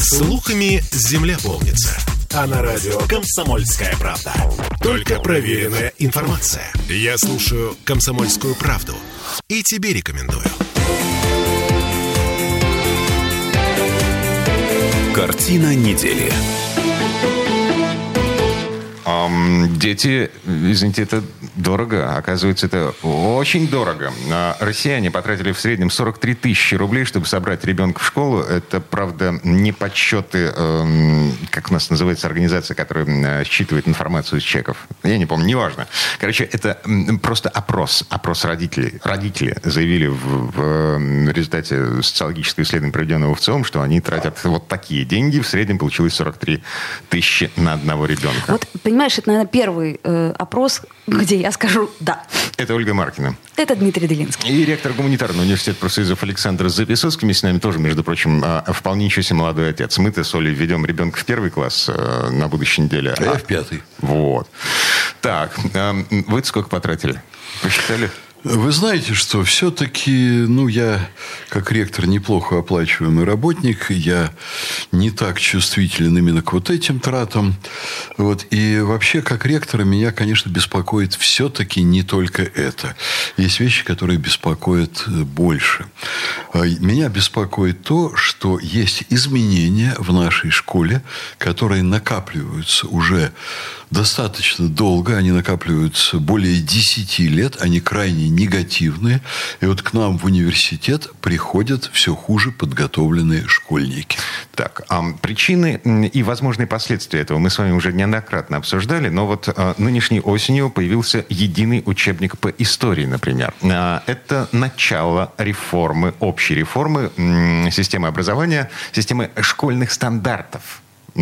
Слухами земля полнится. А на радио «Комсомольская правда». Только проверенная информация. Я слушаю «Комсомольскую правду» и тебе рекомендую. Картина недели. Дети, извините, это дорого. Оказывается, это очень дорого. А россияне потратили в среднем 43 тысячи рублей, чтобы собрать ребенка в школу. Это, правда, не подсчеты, эм, как у нас называется организация, которая считывает информацию из чеков. Я не помню, неважно. Короче, это просто опрос. Опрос родителей. Родители заявили в, в результате социологического исследования, проведенного в ЦИОМ, что они тратят вот такие деньги. В среднем получилось 43 тысячи на одного ребенка. Вот, понимаешь, это, наверное, первый э, опрос, где я скажу «да». Это Ольга Маркина. Это Дмитрий Делинский. И ректор гуманитарного университета профсоюзов Александр Записовский. с нами тоже, между прочим, а, вполне еще себе молодой отец. Мы-то с Олей ведем ребенка в первый класс э, на будущей неделе. А я в пятый. Вот. Так, э, вы сколько потратили? Посчитали? Вы знаете, что все-таки, ну, я как ректор неплохо оплачиваемый работник, я не так чувствителен именно к вот этим тратам. Вот. И вообще, как ректора, меня, конечно, беспокоит все-таки не только это. Есть вещи, которые беспокоят э, больше. А, меня беспокоит то, что есть изменения в нашей школе, которые накапливаются уже достаточно долго, они накапливаются более 10 лет, они крайне негативные. И вот к нам в университет приходят все хуже подготовленные школьники. Так, а причины и возможные последствия этого мы с вами уже неоднократно обсуждали, но вот а, нынешней осенью появился единый учебник по истории, например. А, это начало реформы, общей реформы системы образования, системы школьных стандартов. У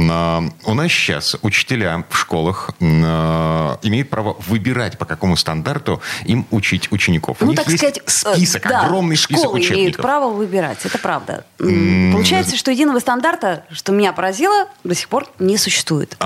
нас сейчас учителя в школах имеют право выбирать, по какому стандарту им учить учеников. Ну, так сказать, список, да, огромный список учебников. имеют право выбирать, это правда. Mm. Получается, что единого стандарта, что меня поразило, до сих пор не существует.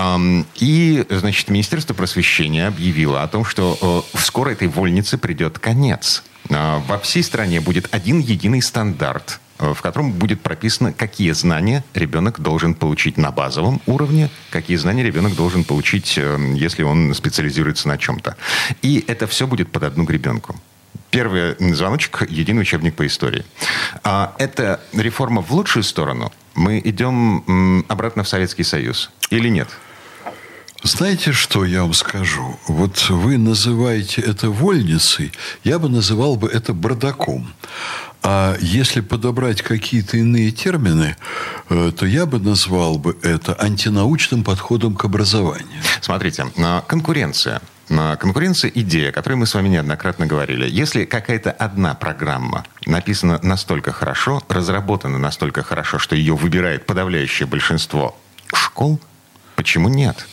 И, значит, Министерство просвещения объявило о том, что э, скоро этой вольнице придет конец. А, во всей стране будет один единый стандарт Э, в котором будет прописано, какие знания ребенок должен получить на базовом уровне, какие знания ребенок должен получить, э, если он специализируется на чем-то. И это все будет под одну гребенку. Первый звоночек – единый учебник по истории. А это реформа в лучшую сторону? Мы идем обратно в Советский Союз или нет? Знаете, что я вам скажу? Вот вы называете это вольницей, я бы называл бы это бардаком. А если подобрать какие-то иные термины, э, то я бы назвал бы это антинаучным подходом к образованию. Смотрите, конкуренция. Конкуренция – идея, о которой мы с вами неоднократно говорили. Если какая-то одна программа написана настолько хорошо, разработана настолько хорошо, что ее выбирает подавляющее большинство школ, почему нет?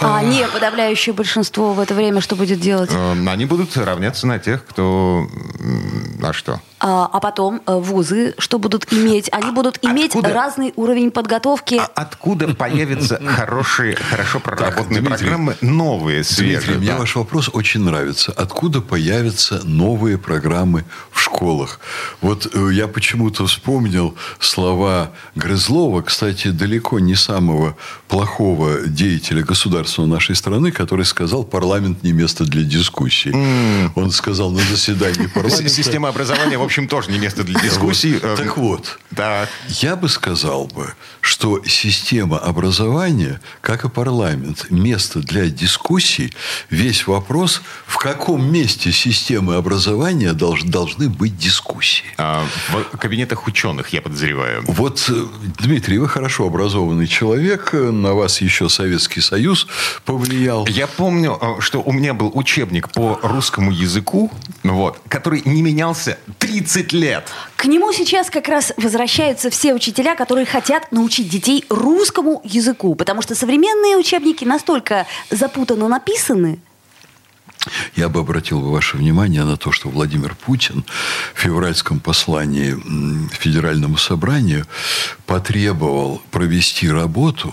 А не подавляющее большинство в это время что будет делать? Эм, они будут равняться на тех, кто... А что? А, а потом э, вузы что будут иметь? Они а будут иметь откуда, разный уровень подготовки. А откуда появятся хорошие, хорошо проработанные так, программы, новые, свежие? Дмитрий, мне ваш вопрос очень нравится. Откуда появятся новые программы в школах? Вот э, я почему-то вспомнил слова Грызлова, кстати, далеко не самого плохого деятеля государства нашей страны, который сказал, парламент не место для дискуссий. Mm. Он сказал на заседании парламента... Система образования, в общем, тоже не место для дискуссий. Так вот, так. я бы сказал бы, что система образования, как и парламент, место для дискуссий, весь вопрос, в каком месте системы образования долж, должны быть дискуссии. А, в кабинетах ученых, я подозреваю. Вот, э, Дмитрий, вы хорошо образованный человек, на вас еще Советский Союз повлиял. Я помню, э, что у меня был учебник по русскому языку, вот, который не менялся 30 лет. К нему сейчас как раз возвращаются все учителя, которые хотят научить детей русскому языку, потому что современные учебники настолько запутанно написаны, я бы обратил бы ваше внимание на то, что Владимир Путин в февральском послании Федеральному собранию потребовал провести работу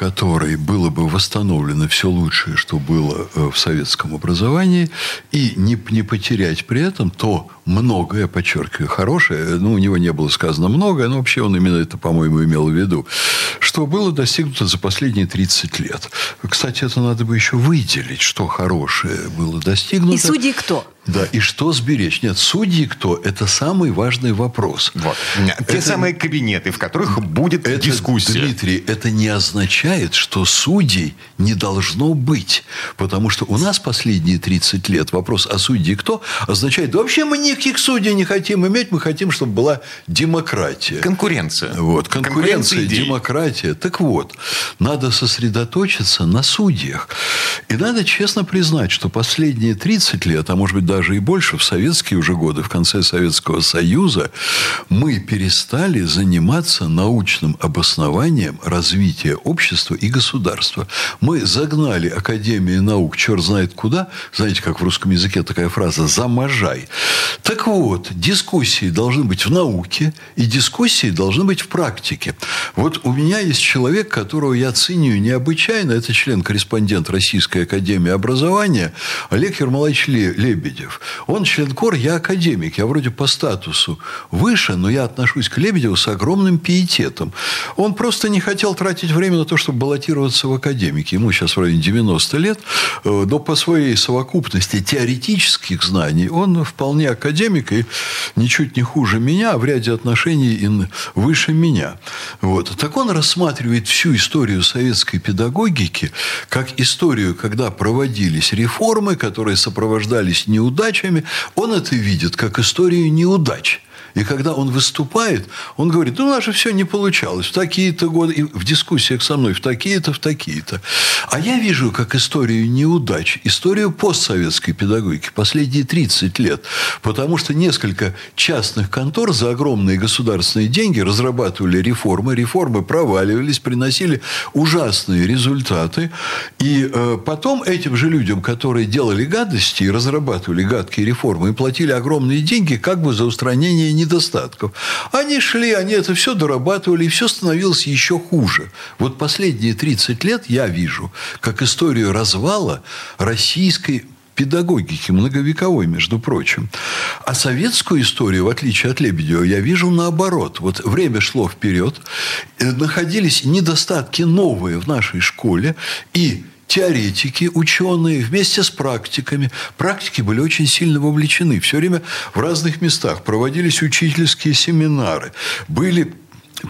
которой было бы восстановлено все лучшее, что было э, в советском образовании, и не, не потерять при этом то многое, подчеркиваю, хорошее, ну, у него не было сказано многое, но вообще он именно это, по-моему, имел в виду, что было достигнуто за последние 30 лет. Кстати, это надо бы еще выделить, что хорошее было достигнуто. И судьи кто? Да, и что сберечь? Нет, судьи кто? Это самый важный вопрос. Вот. Те это, самые кабинеты, в которых будет это, дискуссия. Дмитрий, это не означает, что судей не должно быть. Потому что у нас последние 30 лет вопрос о судьи кто означает, да вообще мы никаких судей не хотим иметь, мы хотим, чтобы была демократия. Конкуренция. Вот, конкуренция, конкуренция демократия. Так вот, надо сосредоточиться на судьях. И надо честно признать, что последние 30 лет, а может быть даже и больше, в советские уже годы, в конце Советского Союза, мы перестали заниматься научным обоснованием развития общества и государства. Мы загнали Академию наук черт знает куда. Знаете, как в русском языке такая фраза «заможай». Так вот, дискуссии должны быть в науке, и дискуссии должны быть в практике. Вот у меня есть человек, которого я ценю необычайно. Это член-корреспондент Российской Академии Образования Олег Ермолаевич Лебедев. Он член КОР, я академик. Я вроде по статусу выше, но я отношусь к Лебедеву с огромным пиететом. Он просто не хотел тратить время на то, чтобы баллотироваться в академике. Ему сейчас в районе 90 лет. Э, но по своей совокупности теоретических знаний он вполне академик и ничуть не хуже меня, а в ряде отношений и выше меня. Вот. Так он рассматривает всю историю советской педагогики как историю, когда проводились реформы, которые сопровождались неудачами, он это видит как историю неудач. И когда он выступает, он говорит, ну, у нас же все не получалось. В такие-то годы, и в дискуссиях со мной, в такие-то, в такие-то. А я вижу как историю неудач, историю постсоветской педагогики последние 30 лет. Потому что несколько частных контор за огромные государственные деньги разрабатывали реформы. Реформы проваливались, приносили ужасные результаты. И э, потом этим же людям, которые делали гадости и разрабатывали гадкие реформы, и платили огромные деньги как бы за устранение недостатков. Они шли, они это все дорабатывали, и все становилось еще хуже. Вот последние 30 лет я вижу, как историю развала российской педагогики, многовековой, между прочим. А советскую историю, в отличие от Лебедева, я вижу наоборот. Вот время шло вперед, э, находились недостатки новые в нашей школе, и теоретики, ученые вместе с практиками. Практики были очень сильно вовлечены. Все время в разных местах проводились учительские семинары. Были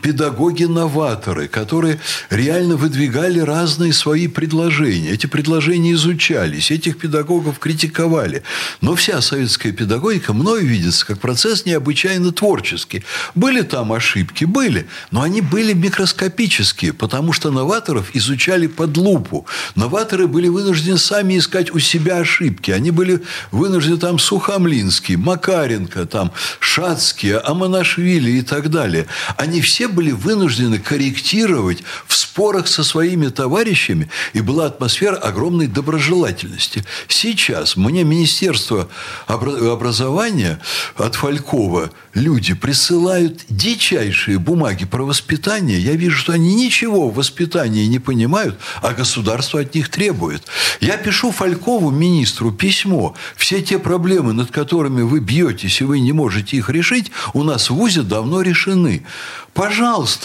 педагоги-новаторы, которые реально выдвигали разные свои предложения. Эти предложения изучались, этих педагогов критиковали. Но вся советская педагогика мною видится как процесс необычайно творческий. Были там ошибки? Были. Но они были микроскопические, потому что новаторов изучали под лупу. Новаторы были вынуждены сами искать у себя ошибки. Они были вынуждены там Сухомлинский, Макаренко, там, Шацкий, Аманашвили и так далее. Они все все были вынуждены корректировать в спорах со своими товарищами, и была атмосфера огромной доброжелательности. Сейчас мне Министерство образования от Фалькова люди присылают дичайшие бумаги про воспитание. Я вижу, что они ничего в воспитании не понимают, а государство от них требует. Я пишу Фалькову, министру, письмо. Все те проблемы, над которыми вы бьетесь, и вы не можете их решить, у нас в ВУЗе давно решены. Пожалуйста,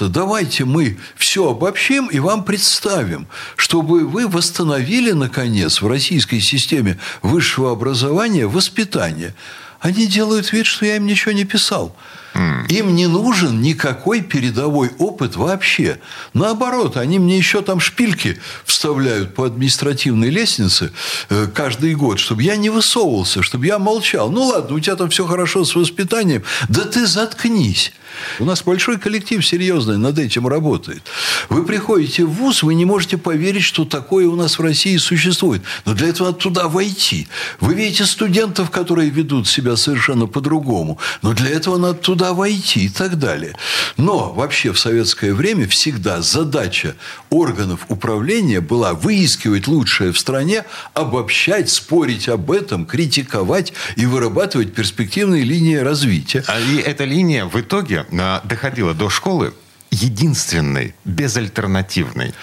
давайте мы все обобщим и вам представим, чтобы вы восстановили, наконец, в российской системе высшего образования воспитание. Они делают вид, что я им ничего не писал. Им не нужен никакой передовой опыт вообще. Наоборот, они мне еще там шпильки вставляют по административной лестнице э, каждый год, чтобы я не высовывался, чтобы я молчал. Ну ладно, у тебя там все хорошо с воспитанием. Да ты заткнись. У нас большой коллектив серьезный над этим работает. Вы приходите в ВУЗ, вы не можете поверить, что такое у нас в России существует. Но для этого надо туда войти. Вы видите студентов, которые ведут себя совершенно по-другому. Но для этого надо туда войти и так далее. Но вообще в советское время всегда задача органов управления была выискивать лучшее в стране, обобщать, спорить об этом, критиковать и вырабатывать перспективные линии развития. А и эта линия в итоге доходила до школы единственной, безальтернативной.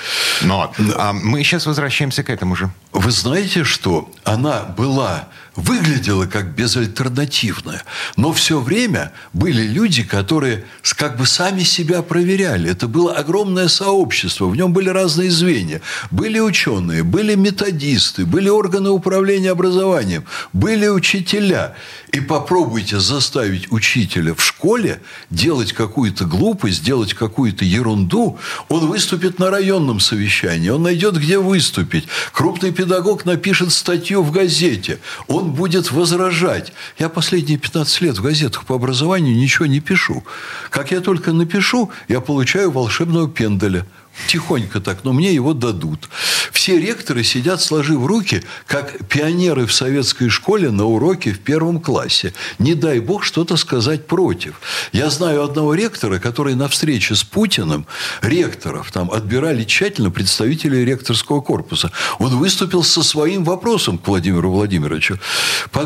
Но а мы сейчас возвращаемся к этому же. Вы знаете, что она была выглядела как безальтернативная. Но все время были люди, которые как бы сами себя проверяли. Это было огромное сообщество, в нем были разные звенья. Были ученые, были методисты, были органы управления образованием, были учителя. И попробуйте заставить учителя в школе делать какую-то глупость, делать какую-то ерунду. Он выступит на районном совещании, он найдет, где выступить. Крупный педагог напишет статью в газете. Он будет возражать. Я последние 15 лет в газетах по образованию ничего не пишу. Как я только напишу, я получаю волшебного пенделя – Тихонько так, но мне его дадут. Все ректоры сидят, сложив руки, как пионеры в советской школе на уроке в первом классе. Не дай бог что-то сказать против. Я знаю одного ректора, который на встрече с Путиным, ректоров, там отбирали тщательно представителей ректорского корпуса. Он выступил со своим вопросом к Владимиру Владимировичу.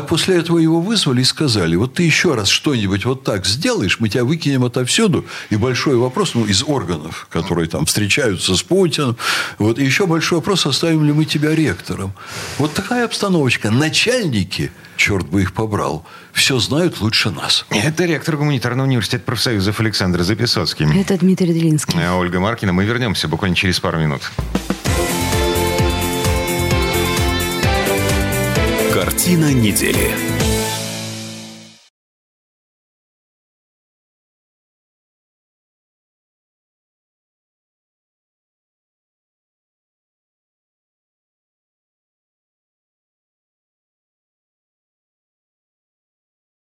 После этого его вызвали и сказали, вот ты еще раз что-нибудь вот так сделаешь, мы тебя выкинем отовсюду. И большой вопрос, ну, из органов, которые там встречаются с Путиным. Вот. И еще большой вопрос, оставим ли мы тебя ректором. Вот такая обстановочка. Начальники, черт бы их побрал, все знают лучше нас. Это ректор гуманитарного университета профсоюзов Александр Записоцкий. Это Дмитрий Делинский. А Ольга Маркина. Мы вернемся буквально через пару минут. Картина недели.